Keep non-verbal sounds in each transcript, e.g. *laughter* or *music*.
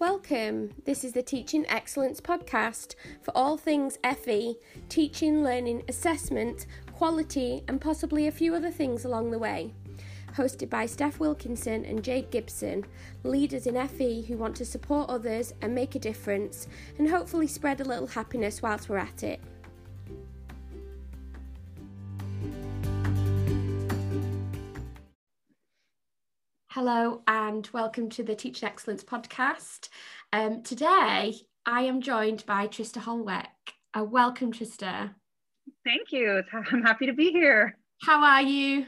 Welcome. This is the Teaching Excellence podcast for all things FE, teaching, learning, assessment, quality, and possibly a few other things along the way. Hosted by Steph Wilkinson and Jade Gibson, leaders in FE who want to support others and make a difference, and hopefully spread a little happiness whilst we're at it. Hello and welcome to the Teaching Excellence podcast. Um, today I am joined by Trista Hollweck. Uh, welcome, Trista. Thank you. *laughs* I'm happy to be here. How are you?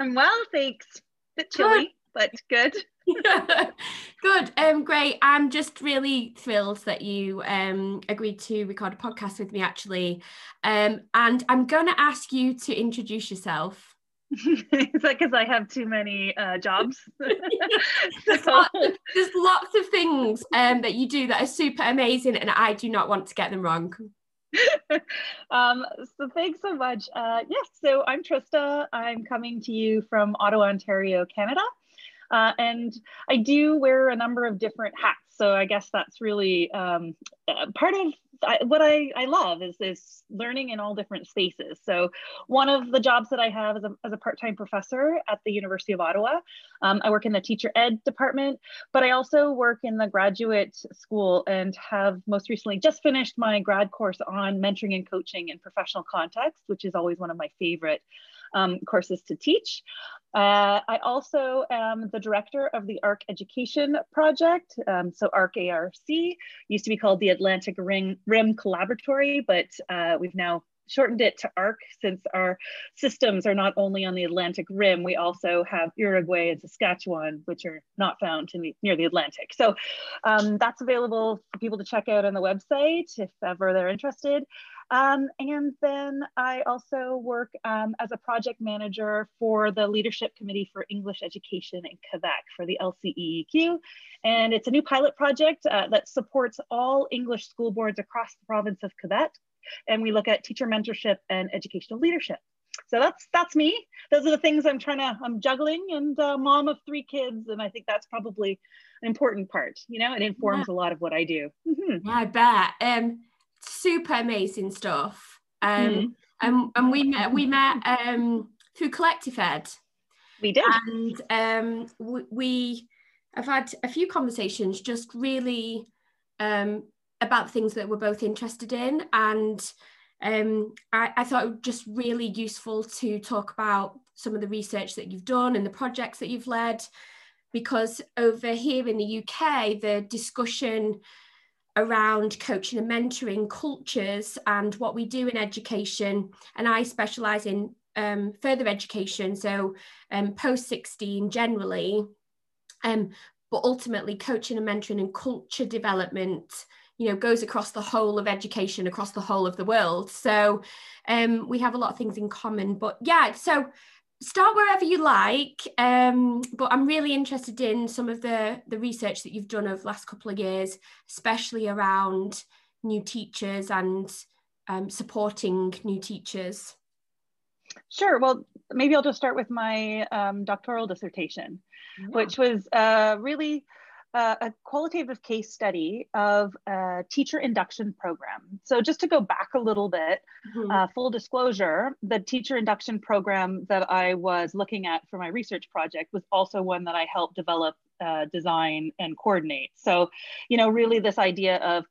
I'm well, thanks. A bit chilly, good. but good. *laughs* good. Um, great. I'm just really thrilled that you um, agreed to record a podcast with me, actually. Um, and I'm going to ask you to introduce yourself. *laughs* Is that because I have too many uh, jobs? *laughs* *laughs* there's, lots of, there's, lots of, things um, that you do that are super amazing, and I do not want to get them wrong. um, so thanks so much. Uh, yes, so I'm Trista. I'm coming to you from Ottawa, Ontario, Canada. Uh, and I do wear a number of different hats. So I guess that's really um, uh, part of I, what I, I love is this learning in all different spaces. So one of the jobs that I have as a, as a part-time professor at the University of Ottawa, um, I work in the teacher ed department, but I also work in the graduate school and have most recently just finished my grad course on mentoring and coaching in professional context, which is always one of my favorite um, courses to teach. Uh, I also am the director of the ARC Education Project. Um, so ARC ARC used to be called the Atlantic Ring, Rim Collaboratory, but uh, we've now shortened it to ARC since our systems are not only on the Atlantic Rim, we also have Uruguay and Saskatchewan, which are not found the, near the Atlantic. So um, that's available for people to check out on the website if ever they're interested. Um, and then I also work um, as a project manager for the Leadership Committee for English Education in Quebec for the LCEEQ. And it's a new pilot project uh, that supports all English school boards across the province of Quebec. And we look at teacher mentorship and educational leadership. So that's that's me. Those are the things I'm trying to I'm juggling and uh, mom of three kids, and I think that's probably an important part. You know, it informs yeah. a lot of what I do. Mm-hmm. Yeah, I bet. Um, super amazing stuff. Um, mm. and, and we met we met um, through Collective Ed. We did, and um, we, we have had a few conversations, just really um, about things that we're both interested in, and um, I, I thought it was just really useful to talk about some of the research that you've done and the projects that you've led, because over here in the UK, the discussion around coaching and mentoring cultures and what we do in education. And I specialise in um, further education, so um, post 16 generally, um, but ultimately coaching and mentoring and culture development. You know, goes across the whole of education, across the whole of the world. So um, we have a lot of things in common. But yeah, so start wherever you like um, but i'm really interested in some of the the research that you've done over the last couple of years especially around new teachers and um, supporting new teachers sure well maybe i'll just start with my um, doctoral dissertation yeah. which was uh, really uh, a qualitative case study of a teacher induction program. So, just to go back a little bit, mm-hmm. uh, full disclosure, the teacher induction program that I was looking at for my research project was also one that I helped develop, uh, design, and coordinate. So, you know, really this idea of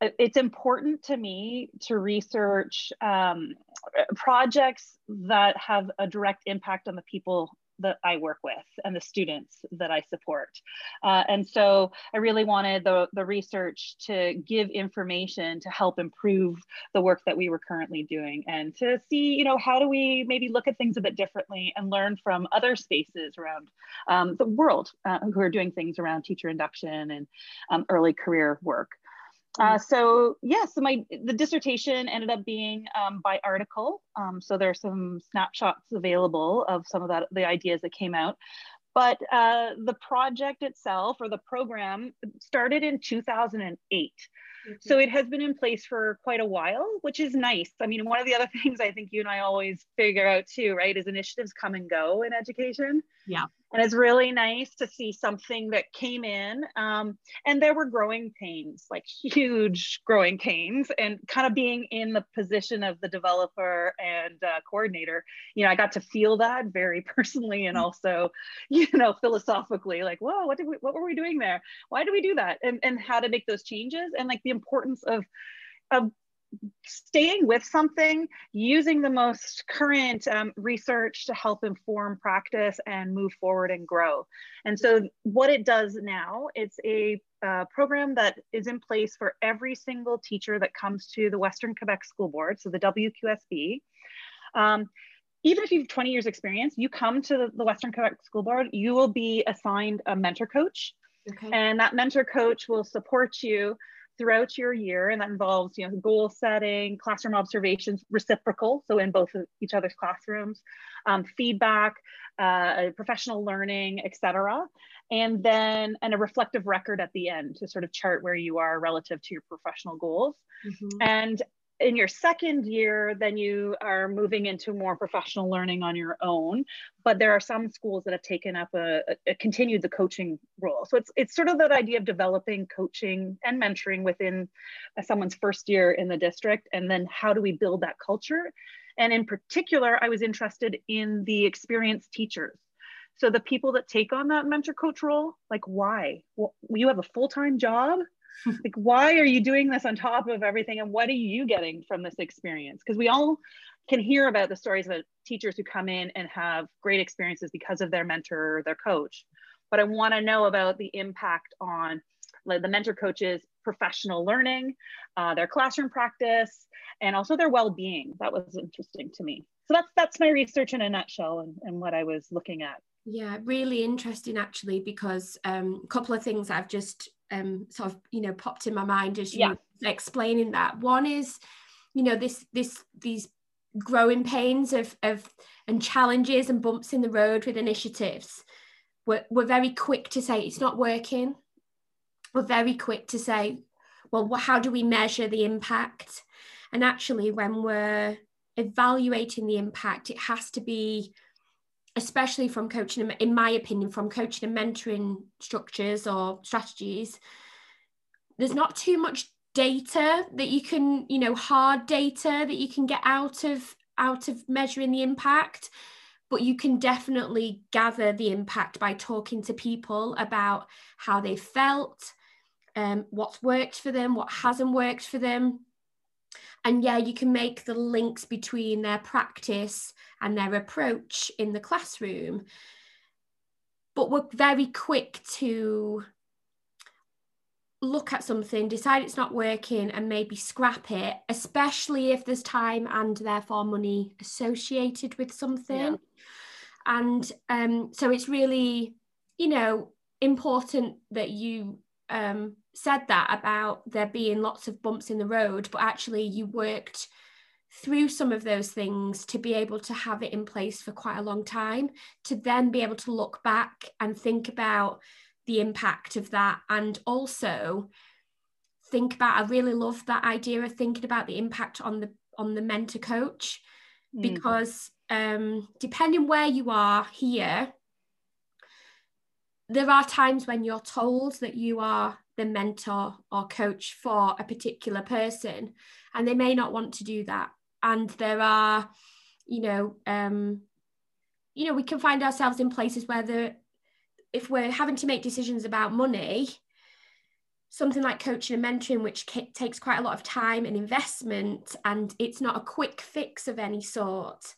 uh, it's important to me to research um, projects that have a direct impact on the people that I work with and the students that I support. Uh, and so I really wanted the, the research to give information to help improve the work that we were currently doing and to see, you know, how do we maybe look at things a bit differently and learn from other spaces around um, the world uh, who are doing things around teacher induction and um, early career work. Uh, so yeah, so my the dissertation ended up being um, by article. Um, so are some snapshots available of some of that the ideas that came out. But uh, the project itself or the program started in 2008. Mm-hmm. So it has been in place for quite a while, which is nice. I mean, one of the other *laughs* things I think you and I always figure out too, right, is initiatives come and go in education. Yeah. and it's really nice to see something that came in um, and there were growing pains like huge growing pains and kind of being in the position of the developer and uh, coordinator you know i got to feel that very *laughs* personally and also you know philosophically like whoa what did we what were we doing there why do we do that and and how to make those changes and like the importance of of staying with something, using the most current um, research to help inform practice and move forward and grow. And so what it does now, it's a uh, program that is in place for every single teacher that comes to the Western Quebec School Board, so the WQSB. Um, even if you have 20 years experience, you come to the Western Quebec School Board, you will be assigned a mentor coach. Okay. And that mentor coach will support you throughout your year, and that involves you know goal setting, classroom observations, reciprocal, so in both of each other's classrooms, um, feedback, uh, professional learning, etc., and then and a reflective record at the end to sort of chart where you are relative to your professional goals. Mm-hmm. And in your second year, then you are moving into more professional learning on your own. But there are some schools that have taken up a, a, continued the coaching role. So it's it's sort of that idea of developing coaching and mentoring within uh, someone's first year in the district, and then how do we build that culture? And in particular, I was interested in the experienced teachers. So the people that take on that mentor coach role, like why? Well, you have a full time job *laughs* like why are you doing this on top of everything? And what are you getting from this experience? Because we all can hear about the stories of teachers who come in and have great experiences because of their mentor or their coach. But i want to know about the impact on like the mentor coaches professional learning uh, their classroom practice and also their well-being. That was interesting to me. So that's that's my research in a nutshell and, and what i was looking at. Yeah really interesting actually because um, a couple of things i've just um, sort of you know popped in my mind as you yeah. explaining that. One is, you know, this this these growing pains of of and challenges and bumps in the road with initiatives. We're, we're very quick to say it's not working. We're very quick to say, well, how do we measure the impact? And actually, when we're evaluating the impact, it has to be especially from coaching, in my opinion, from coaching and mentoring structures or strategies, there's not too much data that you can, you know, hard data that you can get out of out of measuring the impact but you can definitely gather the impact by talking to people about how they felt um, what's worked for them what hasn't worked for them and yeah you can make the links between their practice and their approach in the classroom but we're very quick to look at something decide it's not working and maybe scrap it especially if there's time and therefore money associated with something yeah. and um, so it's really you know important that you um, said that about there being lots of bumps in the road, but actually you worked through some of those things to be able to have it in place for quite a long time, to then be able to look back and think about the impact of that and also think about I really love that idea of thinking about the impact on the on the mentor coach mm. because um, depending where you are here there are times when you're told that you are the mentor or coach for a particular person and they may not want to do that. And there are you know um you know we can find ourselves in places where the if we're having to make decisions about money something like coaching and mentoring which takes quite a lot of time and investment and it's not a quick fix of any sort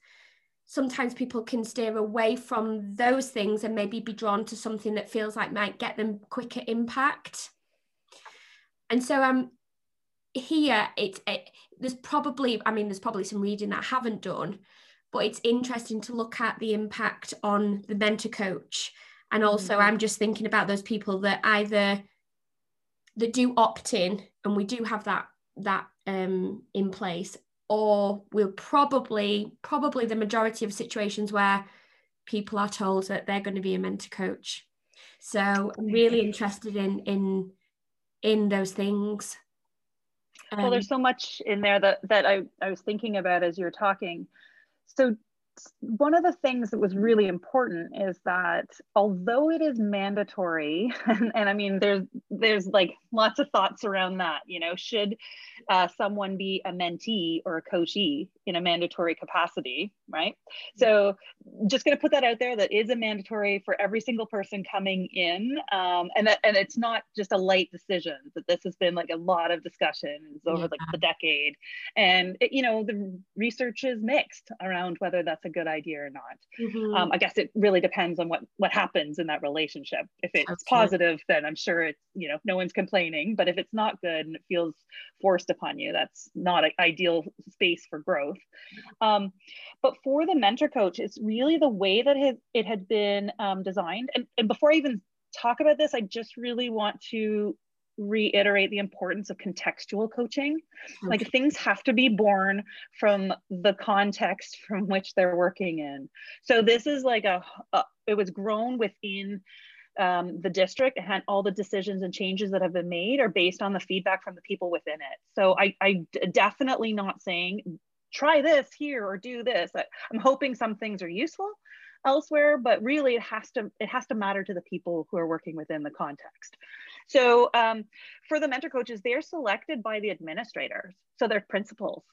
sometimes people can steer away from those things and maybe be drawn to something that feels like might get them quicker impact and so um here it's it, there's probably i mean there's probably some reading that I haven't done but it's interesting to look at the impact on the mentor coach and also mm-hmm. i'm just thinking about those people that either that do opt in and we do have that that um in place or we'll probably probably the majority of situations where people are told that they're going to be a mentor coach. So i'm really interested in in in those things. Um, well there's so much in there that that I, I was thinking about as you were talking. So one of the things that was really important is that although it is mandatory, *laughs* and, and I mean, there's there's like lots of thoughts around that. You know, should uh, someone be a mentee or a coachee in a mandatory capacity, right? So, just going to put that out there. That is a mandatory for every single person coming in, um, and that, and it's not just a light decision. That this has been like a lot of discussions over yeah. like the decade, and it, you know the research is mixed around whether that's a good idea or not. Mm-hmm. Um, I guess it really depends on what what happens in that relationship. If it's Absolutely. positive, then I'm sure it's you know no one's complaining. But if it's not good and it feels forced upon you, that's not an ideal space for growth. Um, but for the mentor coach, it's really the way that it, it had been um, designed. And, and before I even talk about this, I just really want to reiterate the importance of contextual coaching. Okay. Like things have to be born from the context from which they're working in. So this is like a, a it was grown within um, the district and all the decisions and changes that have been made are based on the feedback from the people within it. So I, I definitely not saying try this here or do this. I, I'm hoping some things are useful elsewhere, but really it has to it has to matter to the people who are working within the context. So um, for the mentor coaches, they're selected by the administrators. So they're principals.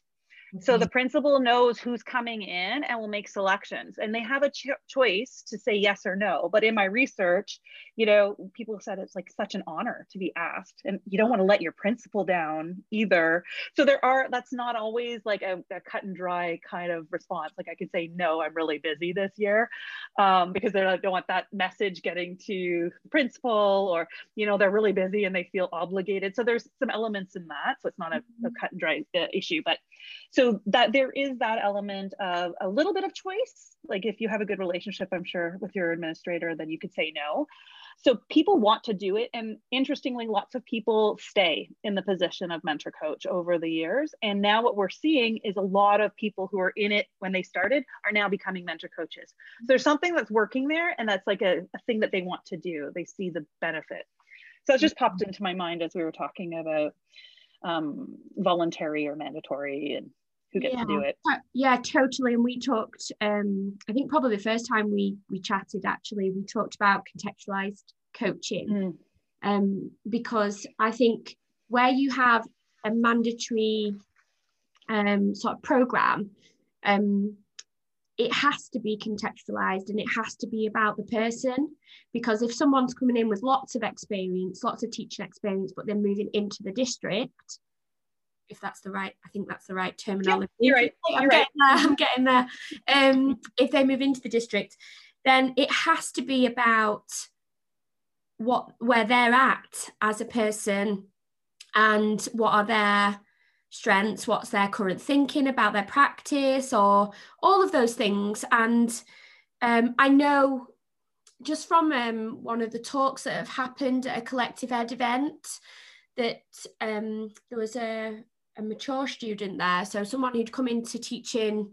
So the principal knows who's coming in and will make selections and they have a cho- choice to say yes or no. But in my research, you know, people said it's like such an honor to be asked and you don't want to let your principal down either. So there are, that's not always like a, a cut and dry kind of response. Like I could say, no, I'm really busy this year um, because they don't want that message getting to the principal or, you know, they're really busy and they feel obligated. So there's some elements in that. So it's not a, a mm-hmm. cut and dry uh, issue, but so that there is that element of a little bit of choice. Like if you have a good relationship i'm sure with your administrator then you could say no. So people want to do it and interestingly lots of people stay in the position of mentor coach over the years. And now what we're seeing is a lot of people who are in it when they started are now becoming mentor coaches. So there's something that's working there and that's like a, a thing that they want to do. They see the benefit. So it just popped into my mind as we were talking about um, voluntary or mandatory and who gets yeah. to do it. Yeah, totally. And we talked, um, I think probably the first time we we chatted actually, we talked about contextualized coaching. Mm. Um, because I think where you have a mandatory um, sort of program, um, it has to be contextualized and it has to be about the person because if someone's coming in with lots of experience lots of teaching experience but they're moving into the district if that's the right i think that's the right terminology yeah, you're right. i'm you're getting right. there i'm getting there um, if they move into the district then it has to be about what where they're at as a person and what are their strengths, what's their current thinking about their practice, or all of those things. And um, I know just from um, one of the talks that have happened at a collective ed event that um, there was a, a, mature student there, so someone who'd come into teaching,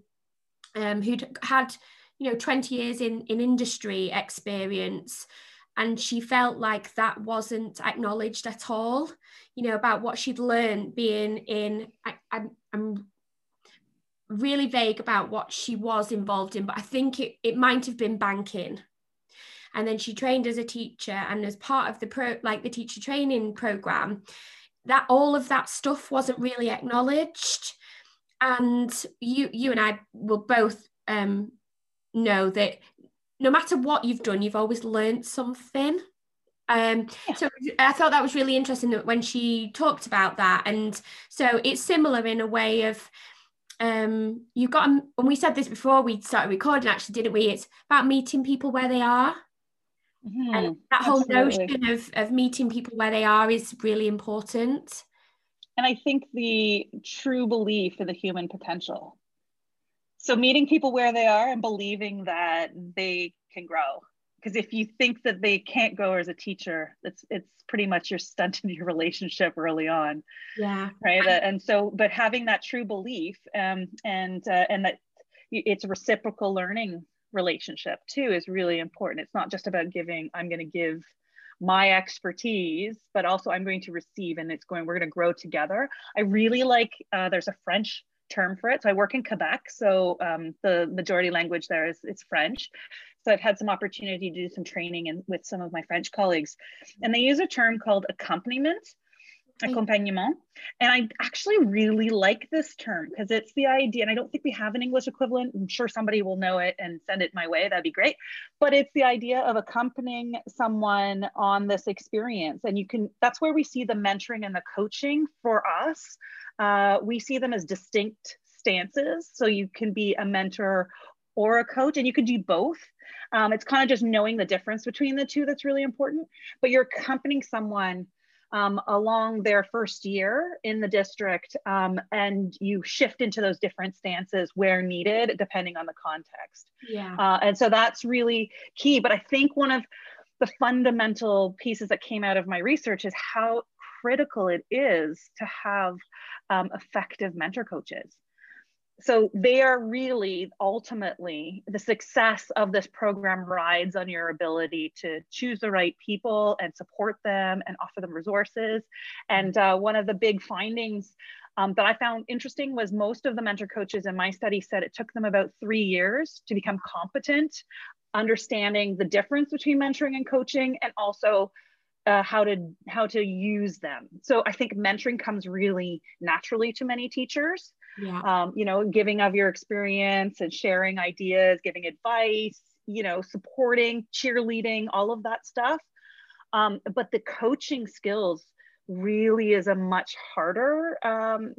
um, who'd had you know 20 years in in industry experience and she felt like that wasn't acknowledged at all you know about what she'd learned being in I, I'm, I'm really vague about what she was involved in but i think it, it might have been banking. And then she trained as a teacher and as part of the pro like the teacher training program that all of that stuff wasn't really acknowledged. And you you and i will both um, know that no matter what you've done, you've always learned something. Um, yeah. So I thought that was really interesting that when she talked about that, and so it's similar in a way of um, you've got, and we said this before we started recording, actually, didn't we? It's about meeting people where they are. Mm-hmm. And that whole Absolutely. notion of, of meeting people where they are is really important. And I think the true belief in the human potential so meeting people where they are and believing that they can grow. Because if you think that they can't grow as a teacher it's it's pretty much you're stunting your relationship early on. Yeah. Right? And so but having that true belief um, and uh, and that it's a reciprocal learning relationship too is really important. It's not just about giving i'm going to give my expertise but also i'm going to receive and it's going we're going to grow together. I really like uh, there's a french term for it. So I work in Quebec, so um, the majority language there is, is French. So I've had some opportunity to do some training in, with some of my French colleagues, and they use a term called accompaniment, accompagnement. And I actually really like this term because it's the idea, and I don't think we have an English equivalent. I'm sure somebody will know it and send it my way. That'd be great. But it's the idea of accompanying someone on this experience. And you can, that's where we see the mentoring and the coaching for us. Uh, we see them as distinct stances. So you can be a mentor or a coach, and you can do both. Um, it's kind of just knowing the difference between the two that's really important. But you're accompanying someone um, along their first year in the district, um, and you shift into those different stances where needed, depending on the context. Yeah. Uh, and so that's really key. But I think one of the fundamental pieces that came out of my research is how critical it is to have um, effective mentor coaches. So they are really ultimately the success of this program rides on your ability to choose the right people and support them and offer them resources. And uh, one of the big findings um, that i found interesting was most of the mentor coaches in my study said it took them about three years to become competent understanding the difference between mentoring and coaching and also uh, how to how to use them. So i think mentoring comes really naturally to many teachers. Yeah. um, you know giving of your experience and sharing ideas giving advice you know supporting cheerleading all of that stuff. Um, but the coaching skills really is a much harder um,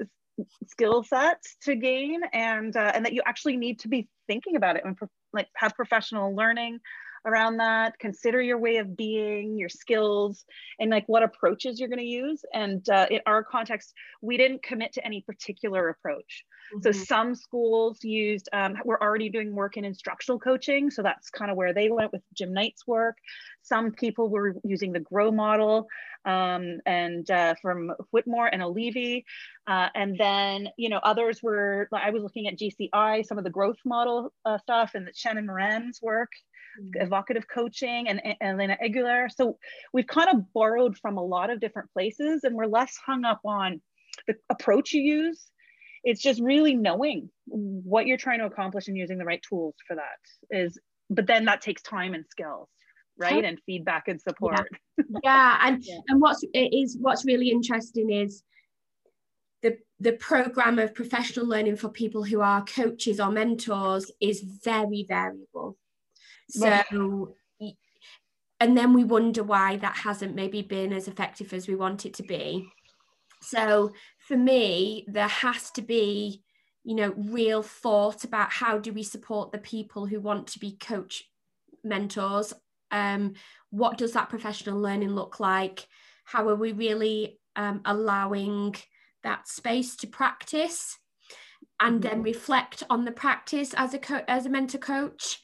skill set to gain and uh, and that you actually need to be thinking about it and pro- like have professional learning around that consider your way of being your skills and like what approaches you're going to use and uh, in our context we didn't commit to any particular approach mm-hmm. so some schools used um, we're already doing work in instructional coaching so that's kind of where they went with jim knight's work some people were using the grow model um, and uh, from whitmore and Olivi. Uh, and then you know others were i was looking at gci some of the growth model uh, stuff and the Tschannen-Moran's work. Mm-hmm. evocative coaching and, and Elena Aguilar. So we've kind of borrowed from a lot of different places and we're less hung up on the approach you use. It's just really knowing what you're trying to accomplish and using the right tools for that is, but then that takes time and skills right and feedback and support yeah, *laughs* yeah. and yeah. and what's it is what's really interesting is the the program of professional learning for people who are coaches or mentors is very variable so, and then we wonder why that hasn't maybe been as effective as we want it to be. So, for me, there has to be, you know, real thought about how do we support the people who want to be coach mentors. Um, what does that professional learning look like? How are we really um, allowing that space to practice and then mm-hmm. reflect on the practice as a co- as a mentor coach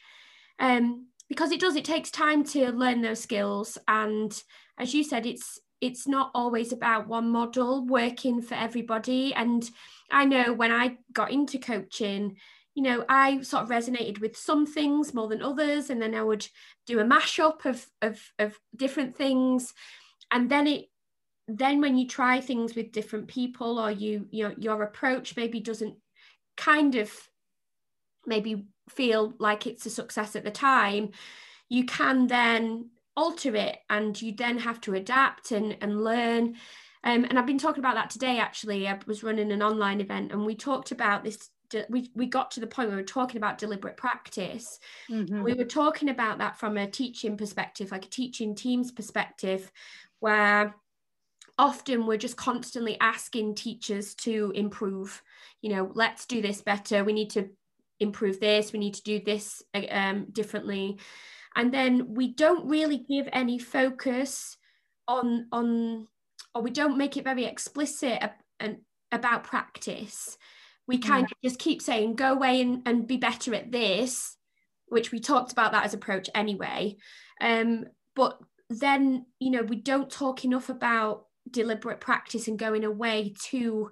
um, because it does it takes time to learn those skills. And as you said it's it's not always about one model working for everybody. And i know when i got into coaching you know i sort of resonated with some things more than others. And then i would do a mashup of of, of different things. And then it then when you try things with different people or you your your approach maybe doesn't kind of maybe feel like it's a success at the time, you can then alter it and you then have to adapt and, and learn. Um, and I've been talking about that today actually. I was running an online event and we talked about this. We, we got to the point where we were talking about deliberate practice. Mm-hmm. We were talking about that from a teaching perspective, like a teaching teams perspective, where often we're just constantly asking teachers to improve you know let's do this better we need to improve this we need to do this um, differently. And then we don't really give any focus on on or we don't make it very explicit and about practice. We kind yeah. of just keep saying go away and, and be better at this which we talked about that as approach anyway. Um, but then you know we don't talk enough about deliberate practice and going away to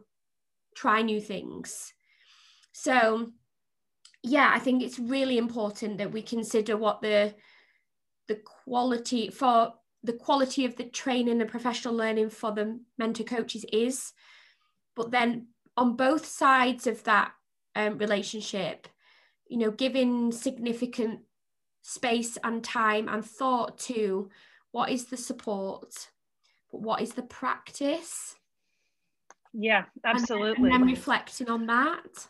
try new things. So yeah, I think it's really important that we consider what the the quality for the quality of the training and professional learning for the mentor coaches is, but then on both sides of that um, relationship, you know, giving significant space and time and thought to what is the support, but what is the practice? Yeah, absolutely. And, and then reflecting on that.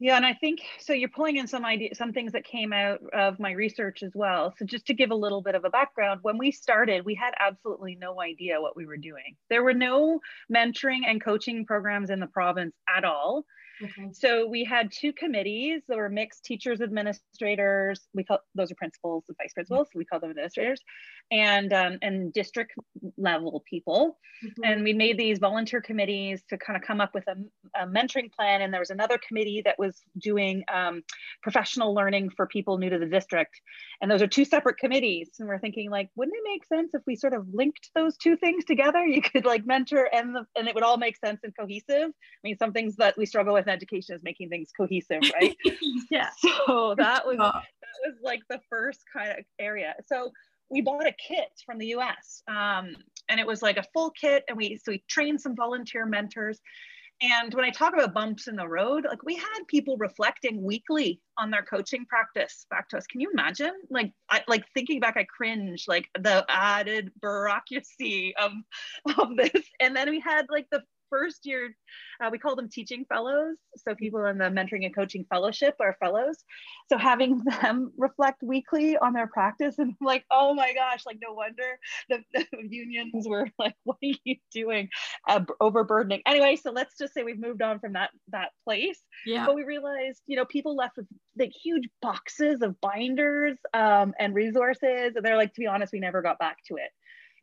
Yeah, and I think so. You're pulling in some idea, some things that came out of my research as well. So just to give a little bit of a background, when we started, we had absolutely no idea what we were doing. There were no mentoring and coaching programs in the province at all. Okay. So we had two committees that were mixed teachers, administrators. We call those are principals and vice principals. So we call them administrators, and um, and district level people. Mm-hmm. And we made these volunteer committees to kind of come up with a, a mentoring plan. And there was another committee that was doing um, professional learning for people new to the district. And those are two separate committees. And we're thinking like, wouldn't it make sense if we sort of linked those two things together? You could like mentor and the, and it would all make sense and cohesive. I mean, some things that we struggle with education is making things cohesive, *laughs* right? yeah. So that was that was like the first kind of area. So we bought a kit from the US, um, and it was like a full kit, and we so we trained some volunteer mentors. And when I talk about bumps in the road, like we had people reflecting weekly on their coaching practice back to us. Can you imagine? Like, I, like thinking back, I cringe. Like the added bureaucracy of of this. And then we had like the first year, uh, we call them teaching fellows. So people in the mentoring and coaching fellowship are fellows. So having *laughs* them reflect weekly on their practice and like, oh my gosh, like no wonder the, the unions were *laughs* like, what are you doing? Uh, overburdening. Anyway, so let's just say we've moved on from that that place. Yeah. But we realized, you know, people left with like huge boxes of binders um, and resources. And they're like, to be honest, we never got back to it.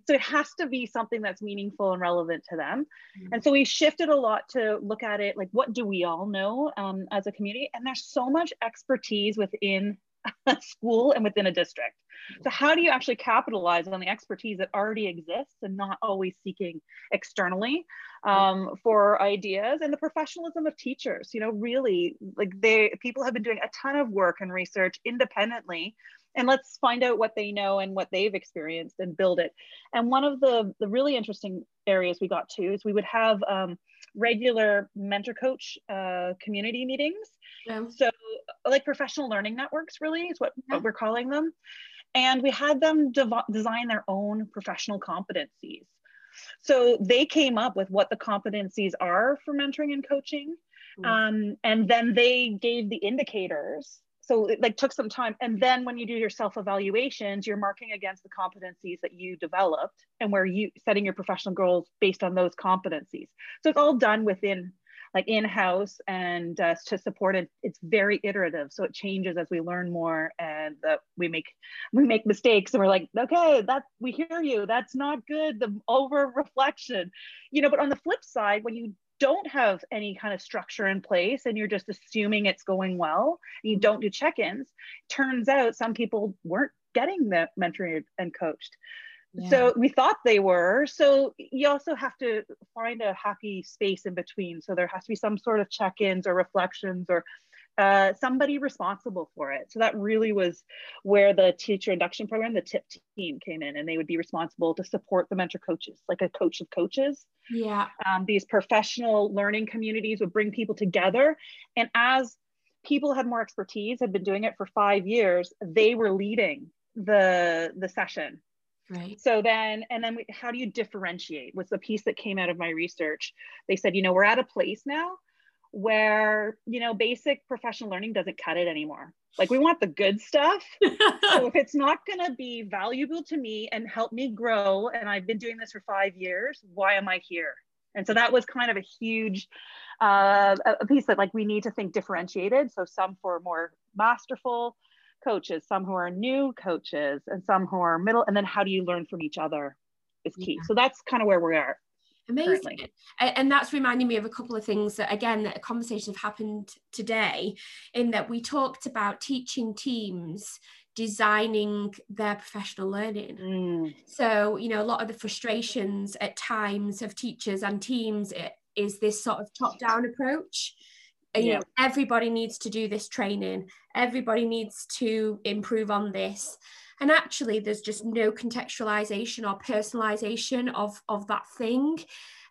So it has to be something that's meaningful and relevant to them. Mm-hmm. And so we shifted a lot to look at it like, what do we all know um, as a community? And there's so much expertise within *laughs* a school and within a district. So how do you actually capitalize on the expertise that already exists and not always seeking externally um, for ideas and the professionalism of teachers? You know, really, like they people have been doing a ton of work and research independently and let's find out what they know and what they've experienced and build it. And one of the, the really interesting areas we got to is we would have um, regular mentor coach uh, community meetings. Yeah. So like professional learning networks really is what, yeah. what we're calling them. And we had them design their own professional competencies. So they came up with what the competencies are for mentoring and coaching. Mm. Um, and then they gave the indicators so it like took some time. And then when you do your self evaluations you're marking against the competencies that you developed and where you setting your professional goals based on those competencies. So it's all done within like in-house and uh, to support it. It's very iterative. So it changes as we learn more and uh, we make we make mistakes and we're like okay that we hear you. That's not good. The over reflection you know but on the flip side when you don't have any kind of structure in place and you're just assuming it's going well and you don't do check-ins turns out some people weren't getting the mentoring and coached. Yeah. so we thought they were. So you also have to find a happy space in between. So there has to be some sort of check-ins or reflections or uh, somebody responsible for it. So that really was where the teacher induction program, the TIP team came in and they would be responsible to support the mentor coaches, like a coach of coaches. Yeah. Um, these professional learning communities would bring people together. And as people had more expertise, had been doing it for five years, they were leading the, the session. Right. So then, and then we, how do you differentiate? Was the piece that came out of my research. They said, you know, we're at a place now where you know basic professional learning doesn't cut it anymore. Like we want the good stuff. *laughs* So if it's not going to be valuable to me and help me grow and i've been doing this for five years why am i here? And so that was kind of a huge uh, a piece that like we need to think differentiated. So some for more masterful coaches some who are new coaches and some who are middle and then how do you learn from each other is key. Yeah. so that's kind of where we are Amazing. Currently. And that's reminding me of a couple of things that, again, that a conversation have happened today, in that we talked about teaching teams designing their professional learning. Mm. So, you know, a lot of the frustrations at times of teachers and teams is this sort of top down approach. You yeah. know, everybody needs to do this training, everybody needs to improve on this and actually there's just no contextualization or personalization of of that thing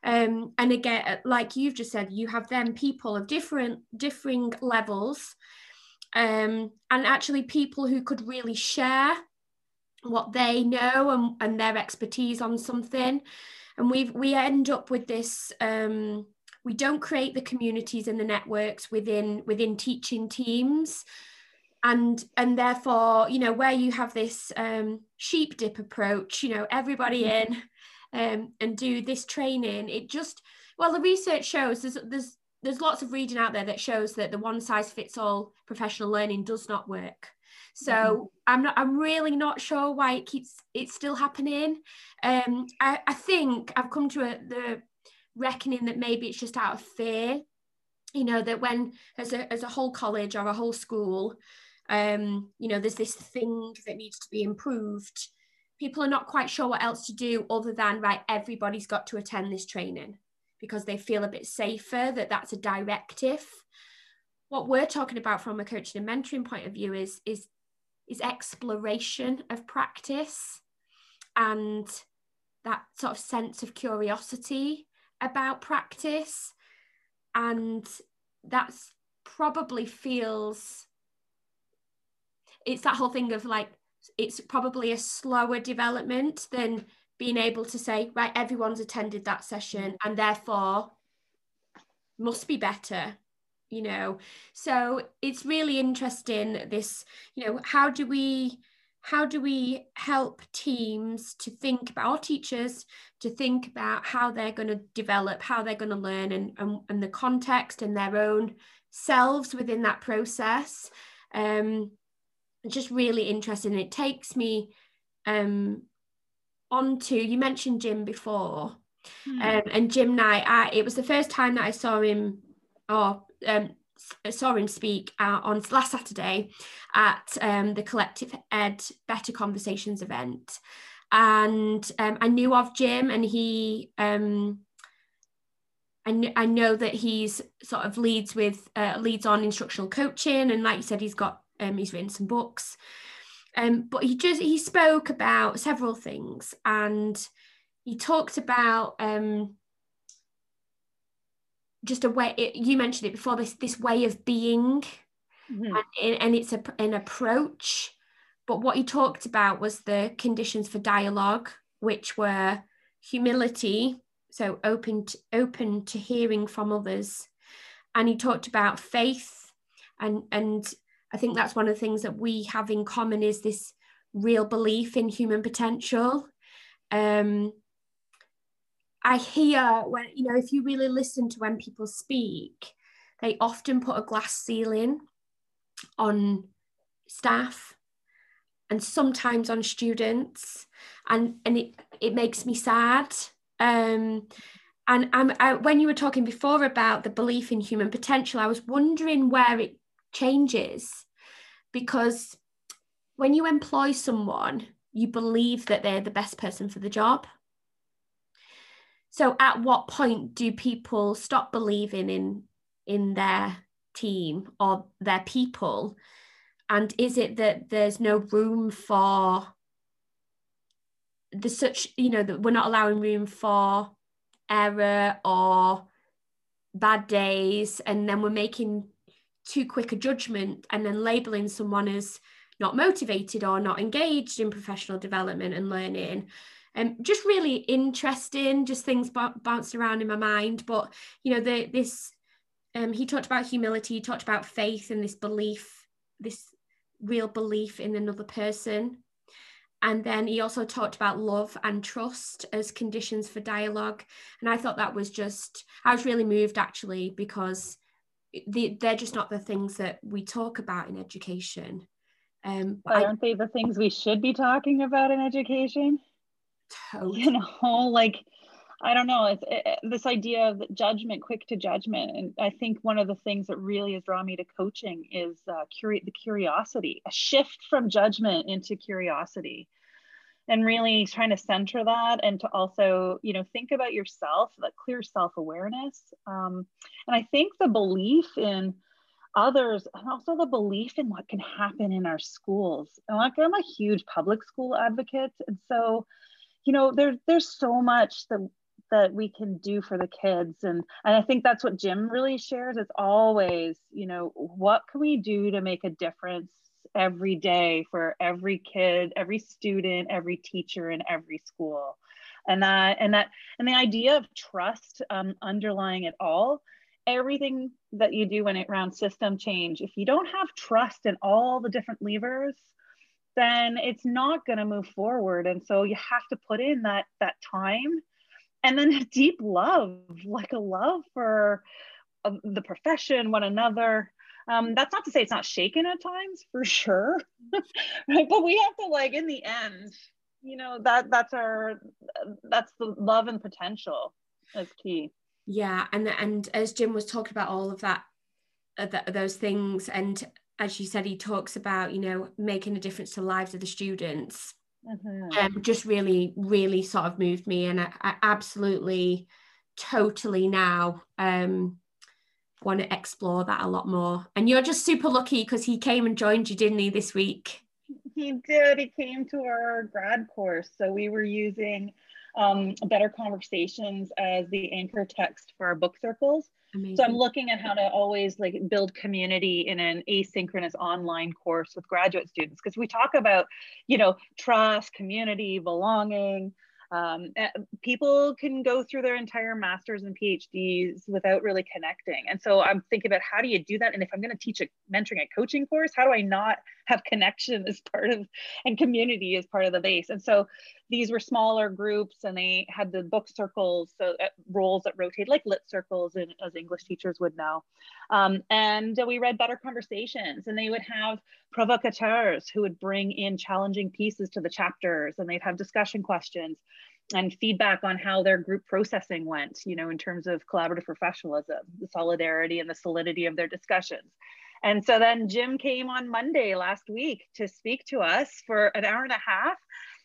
Um, and again, like you've just said, you have then people of different differing levels, um, and actually people who could really share what they know and, and their expertise on something. And we we end up with this. Um, we don't create the communities and the networks within within teaching teams and and therefore you know where you have this um, sheep dip approach you know everybody mm-hmm. in um, and do this training it just well the research shows there's there's there's lots of reading out there that shows that the one size fits all professional learning does not work so mm-hmm. i'm not i'm really not sure why it keeps it's still happening um i, I think i've come to a, the reckoning that maybe it's just out of fear you know that when as a, as a whole college or a whole school um you know there's this thing that needs to be improved. People are not quite sure what else to do other than right everybody's got to attend this training because they feel a bit safer that that's a directive. What we're talking about from a coaching and mentoring point of view is is is exploration of practice and that sort of sense of curiosity about practice. And that's probably feels it's that whole thing of like it's probably a slower development than being able to say right everyone's attended that session and therefore must be better you know? So it's really interesting this you know how do we how do we help teams to think about our teachers to think about how they're going to develop how they're going to learn and, and, and the context and their own selves within that process? Um, just really interesting it takes me um, on to you mentioned jim before hmm. um, and jim knight I, it was the first time that i saw him or um, saw him speak uh, on last Saturday at um, the Collective Ed Better Conversations event. And um, I knew of Jim, and he, um, I, kn- I know that he's sort of leads with uh, leads on instructional coaching, and like you said, he's got um, he's written some books. Um, but he just he spoke about several things, and he talked about um, just a way it, you mentioned it before this this way of being mm-hmm. and, and, it's a, an approach but what he talked about was the conditions for dialogue which were humility so open to, open to hearing from others and he talked about faith and and i think that's one of the things that we have in common is this real belief in human potential. Um, I hear when, you know, if you really listen to when people speak, they often put a glass ceiling on staff and sometimes on students and and it it makes me sad. Um and I'm, I, when you were talking before about the belief in human potential i was wondering where it changes. Because when you employ someone you believe that they're the best person for the job. So at what point do people stop believing in in their team or their people? And is it that there's no room for the such you know that we're not allowing room for error or bad days and then we're making too quick a judgment and then labeling someone as not motivated or not engaged in professional development and learning um, just really interesting, just things b- bounced around in my mind. But you know, the this um, he talked about humility, he talked about faith and this belief, this real belief in another person. And then he also talked about love and trust as conditions for dialogue. And I thought that was just, I was really moved actually because the, they're just not the things that we talk about in education. Um, but aren't I, they the things we should be talking about in education? Totally. You know, *laughs* like I don't know. It's it, this idea of judgment, quick to judgment, and I think one of the things that really has drawn me to coaching is uh, the curiosity, a shift from judgment into curiosity, and really trying to center that, and to also, you know, think about yourself, that clear self awareness, um, and I think the belief in others and also the belief in what can happen in our schools. And like I'm a huge public school advocate, and so you know, there's there's so much that that we can do for the kids. And and i think that's what jim really shares. It's always you know what can we do to make a difference every day for every kid every student every teacher in every school. And that and that and the idea of trust um, underlying it all everything that you do when it around system change if you don't have trust in all the different levers then it's not going to move forward. And so you have to put in that that time and then *laughs* a deep love like a love for uh, the profession one another um, that's not to say it's not shaken at times for sure *laughs* right but we have to like in the end you know that that's our that's the love and potential is key yeah and and as jim was talking about all of that uh, th- those things and as you said he talks about you know making a difference to the lives of the students mm-hmm. um, just really really sort of moved me and I, I absolutely totally now um want to explore that a lot more and you're just super lucky because he came and joined you didn't he this week he did. He came to our grad course. So we were using um, Better Conversations as the anchor text for our book circles. Amazing. So I'm looking at how to always like build community in an asynchronous online course with graduate students because we talk about, you know, trust, community, belonging, um, eh, people can go through their entire masters and phds without really connecting. And so i'm thinking about how do you do that? And if i'm going to teach a mentoring and coaching course how do i not have connection as part of and community as part of the base? And so these were smaller groups and they had the book circles so uh, roles that rotate like lit circles and as english teachers would know. Um, and we read better conversations and they would have provocateurs who would bring in challenging pieces to the chapters and they'd have discussion questions and feedback on how their group processing went you know in terms of collaborative professionalism the solidarity and the solidity of their discussions. And so then jim came on monday last week to speak to us for an hour and a half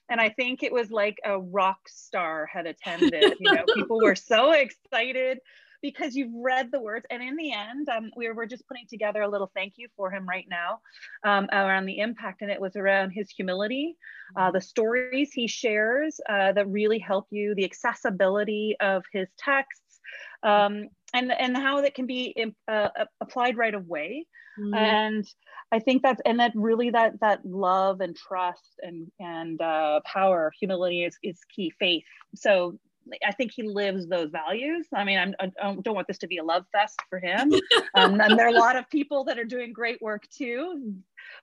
and I think it was like a rock star had attended. You know, people were *laughs* so excited because you've read the words. And in the end, um, we were just putting together a little thank you for him right now um, around the impact. And it was around his humility, uh, the stories he shares uh, that really help you, the accessibility of his texts, um, and, and how that can be uh, applied right away. Mm. And I think that's and that really that that love and trust and and uh, power, humility is is key. Faith. So I think he lives those values. I mean, I'm, I don't want this to be a love fest for him. *laughs* Um, and there are a lot of people that are doing great work too.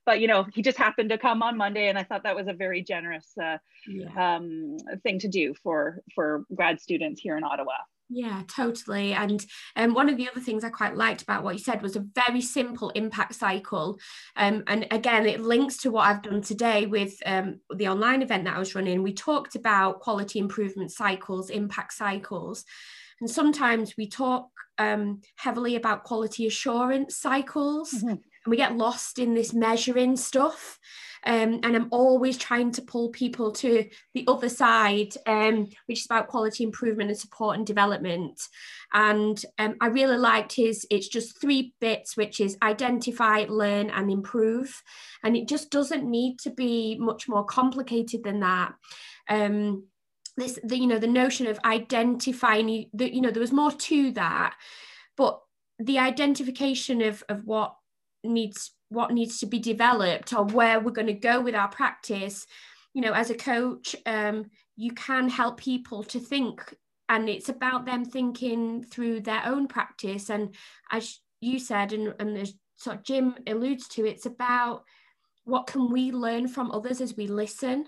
But you know, he just happened to come on Monday, and I thought that was a very generous uh, yeah. um, thing to do for for grad students here in Ottawa. Yeah, totally. And um, one of the other things I quite liked about what you said was a very simple impact cycle. Um, and again, it links to what I've done today with um, the online event that I was running. We talked about quality improvement cycles, impact cycles. And sometimes we talk um, heavily about quality assurance cycles. Mm-hmm. And we get lost in this measuring stuff. Um, and I'm always trying to pull people to the other side, um, which is about quality improvement and support and development. And um, I really liked his, it's just three bits, which is identify, learn, and improve. And it just doesn't need to be much more complicated than that. Um, this, the, you know, the notion of identifying, the, you know, there was more to that, but the identification of, of what needs what needs to be developed or where we're going to go with our practice you know as a coach um, you can help people to think and it's about them thinking through their own practice. And as you said and, and as sort of jim alludes to it's about what can we learn from others as we listen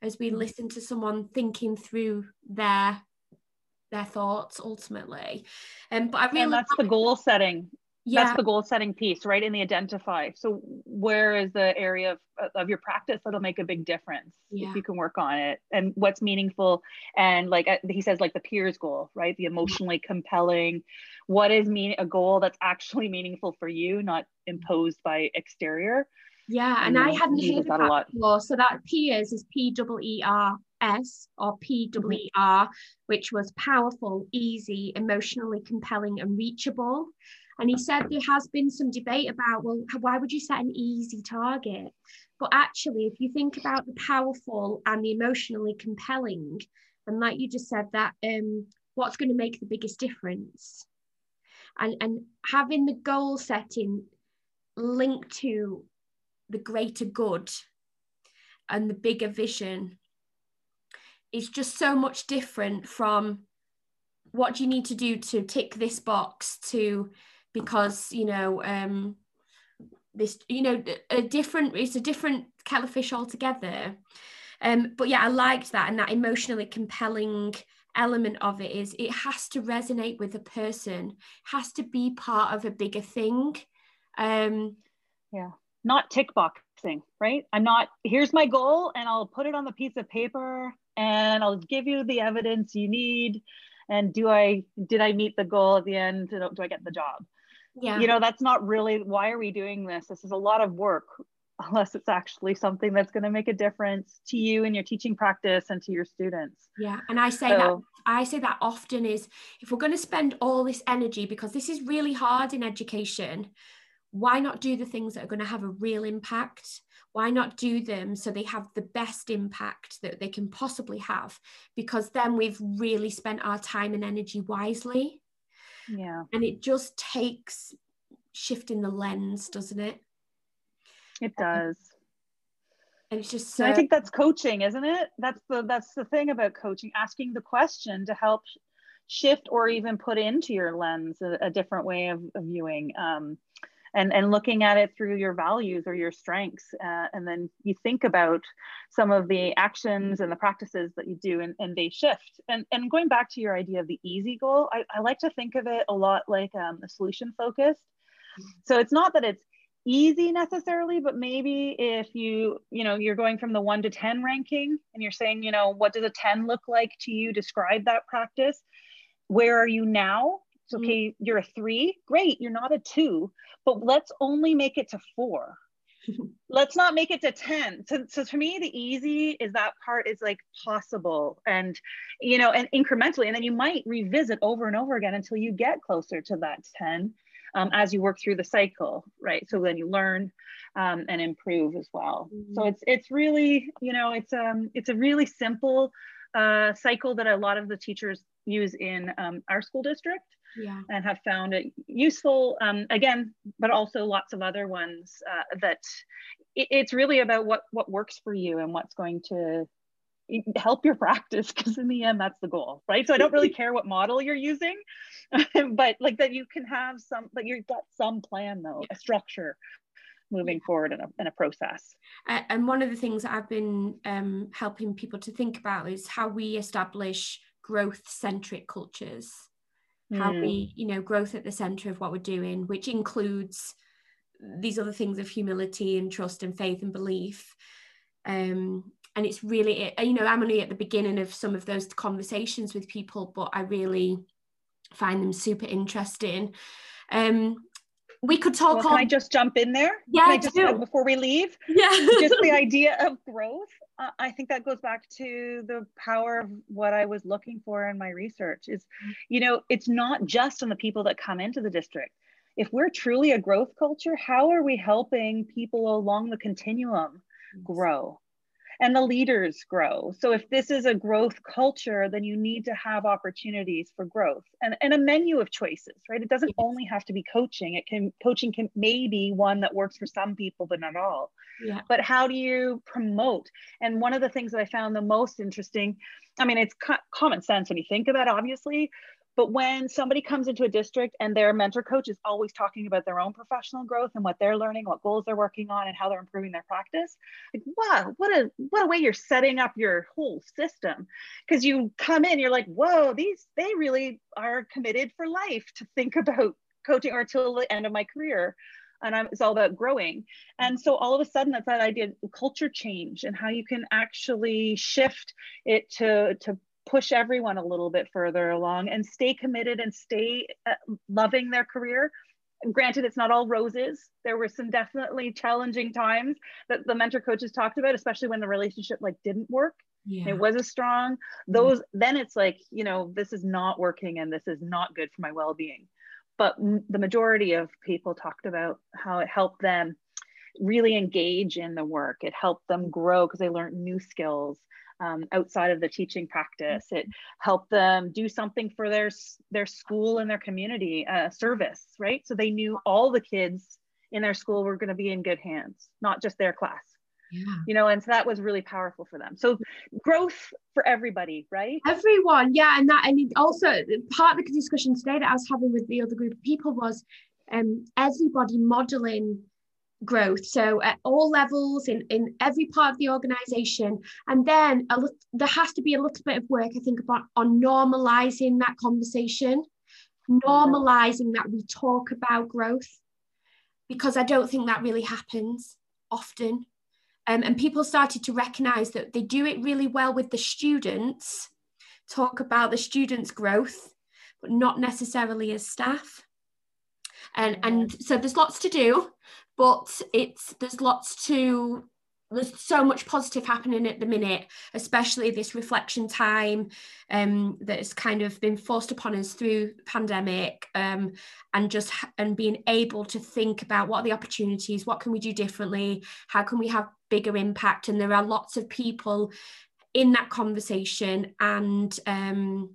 as we mm. listen to someone thinking through their their thoughts ultimately. Um, but I really and that's the goal setting yeah. that's the goal setting piece right in the identify. So where is the area of, of your practice that'll make a big difference yeah. if you can work on it? And what's meaningful? And like uh, he says like the peers goal right? The emotionally compelling. What is mean a goal that's actually meaningful for you not imposed by exterior? Yeah and, and i hadn't heard that, that a lot. before. So that peers is p-w-e-r-s or PWR, which was powerful easy emotionally compelling and reachable. And he said there has been some debate about, well, why would you set an easy target? But actually, if you think about the powerful and the emotionally compelling, and like you just said, that um, what's going to make the biggest difference? And and having the goal setting linked to the greater good and the bigger vision is just so much different from what do you need to do to tick this box to because you know um this you know a different it's a different kettle of fish altogether. Um but yeah i liked that and that emotionally compelling element of it is it has to resonate with the person has to be part of a bigger thing. Um yeah not tick boxing right? I'm not here's my goal and i'll put it on the piece of paper and i'll give you the evidence you need. And do i did i meet the goal at the end? Do i get the job? Yeah. You know that's not really why are we doing this? This is a lot of work *laughs* unless it's actually something that's going to make a difference to you and your teaching practice and to your students. Yeah and i say so, that i say that often is if we're going to spend all this energy because this is really hard in education why not do the things that are going to have a real impact? Why not do them so they have the best impact that they can possibly have? Because then we've really spent our time and energy wisely. Yeah. And it just takes shifting the lens doesn't it? It does. And it's just so i think that's coaching isn't it? That's the that's the thing about coaching asking the question to help shift or even put into your lens a, a different way of, of viewing um, and and looking at it through your values or your strengths uh, and then you think about some of the actions and the practices that you do and, and they shift. And and going back to your idea of the easy goal i, I like to think of it a lot like um, a solution focused. So it's not that it's easy necessarily but maybe if you you know you're going from the 1 to 10 ranking and you're saying you know what does a 10 look like to you? Describe that practice. Where are you now so, mm-hmm. okay, you're a three, great, you're not a two, but let's only make it to four. *laughs* let's not make it to 10 so, so to me the easy is that part is like possible and you know and incrementally and then you might revisit over and over again until you get closer to that 10 um, as you work through the cycle right so then you learn um, and improve as well mm-hmm. so it's it's really you know it's um it's a really simple uh, cycle that a lot of the teachers use in um, our school district yeah. and have found it useful um, again but also lots of other ones uh, that it, it's really about what what works for you and what's going to help your *laughs* practice because in the end that's the goal right? So i don't really *laughs* care what model you're using *laughs* but like that you can have some but you've got some plan though a structure moving forward in a, in a process. And one of the things i've been um, helping people to think about is how we establish growth centric cultures. How mm. we you know growth at the center of what we're doing which includes these other things of humility and trust and faith and belief. Um and it's really you know i'm only at the beginning of some of those conversations with people but i really find them super interesting. Um we could talk well, can I just jump in there? Yeah, can I just do. before we leave? Yeah. just the *laughs* idea of growth. Uh, I think that goes back to the power of what I was looking for in my research is, you know, it's not just on the people that come into the district. If we're truly a growth culture, how are we helping people along the continuum grow? And the leaders grow. So if this is a growth culture, then you need to have opportunities for growth and, and a menu of choices, right? It doesn't only have to be coaching. It can coaching can maybe one that works for some people, but not all. Yeah. But how do you promote? And one of the things that I found the most interesting, I mean, it's co- common sense when you think about it, obviously, but when somebody comes into a district and their mentor coach is always talking about their own professional growth and what they're learning, what goals they're working on, and how they're improving their practice, like wow, what a what a way you're setting up your whole system. Because you come in, you're like, whoa, these they really are committed for life to think about coaching or till the end of my career. And I'm, it's all about growing. And so all of a sudden, that's that idea of culture change and how you can actually shift it to to push everyone a little bit further along and stay committed and stay uh, loving their career granted it's not all roses there were some definitely challenging times that the mentor coaches talked about especially when the relationship like didn't work yeah. it wasn't strong those yeah. then it's like you know this is not working and this is not good for my well-being but the majority of people talked about how it helped them really engage in the work. It helped them grow because they learned new skills um, outside of the teaching practice. It helped them do something for their their school and their community uh, service, right? So they knew all the kids in their school were going to be in good hands, not just their class. Yeah. You know, and so that was really powerful for them. So growth for everybody, right? Everyone, yeah, and that, and also part of the discussion today that I was having with the other group of people was um, everybody modeling growth. So at all levels in in every part of the organization. And then a, there has to be a little bit of work i think about on normalizing that conversation normalizing that we talk about growth because i don't think that really happens often. Um, and people started to recognize that they do it really well with the students talk about the students growth but not necessarily as staff. And and so there's lots to do but it's there's lots to there's so much positive happening at the minute, especially this reflection time um, that has kind of been forced upon us through pandemic, um, and just and being able to think about what are the opportunities, what can we do differently, how can we have bigger impact, and there are lots of people in that conversation, and um,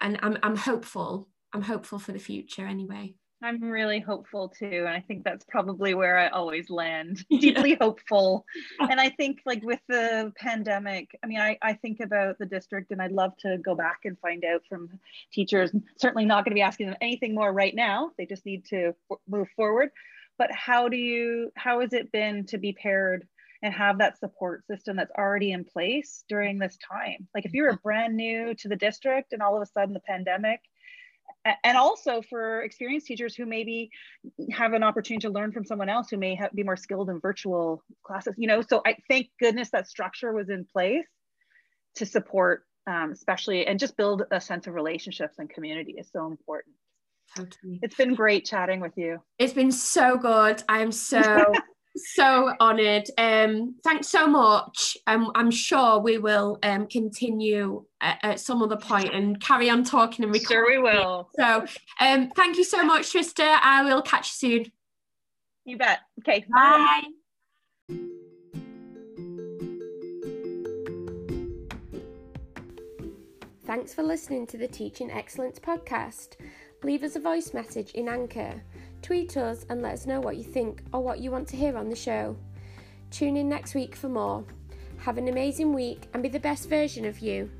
and I'm I'm hopeful. I'm hopeful for the future anyway. I'm really hopeful too. And I think that's probably where I always land, *laughs* deeply yeah. hopeful. *laughs* And I think like with the pandemic, I mean, I, I think about the district and I'd love to go back and find out from teachers, certainly not going to be asking them anything more right now. They just need to move forward. But how do you, how has it been to be paired and have that support system that's already in place during this time? Like if you were mm-hmm. brand new to the district and all of a sudden the pandemic and also for experienced teachers who maybe have an opportunity to learn from someone else who may have, be more skilled in virtual classes you know? So i thank goodness that structure was in place to support um, especially and just build a sense of relationships and community is so important. Totally. it's been great chatting with you. It's been so good. I'm so *laughs* so honoured. Um, thanks so much. Um, I'm sure we will um, continue at, at, some other point and carry on talking and recording. Sure, we will. So, um, thank you so much, Trista. I will catch you soon. You bet. Okay. Bye. bye. Thanks for listening to the Teaching Excellence podcast. Leave us a voice message in Anchor Tweet us and let us know what you think or what you want to hear on the show. Tune in next week for more. Have an amazing week and be the best version of you.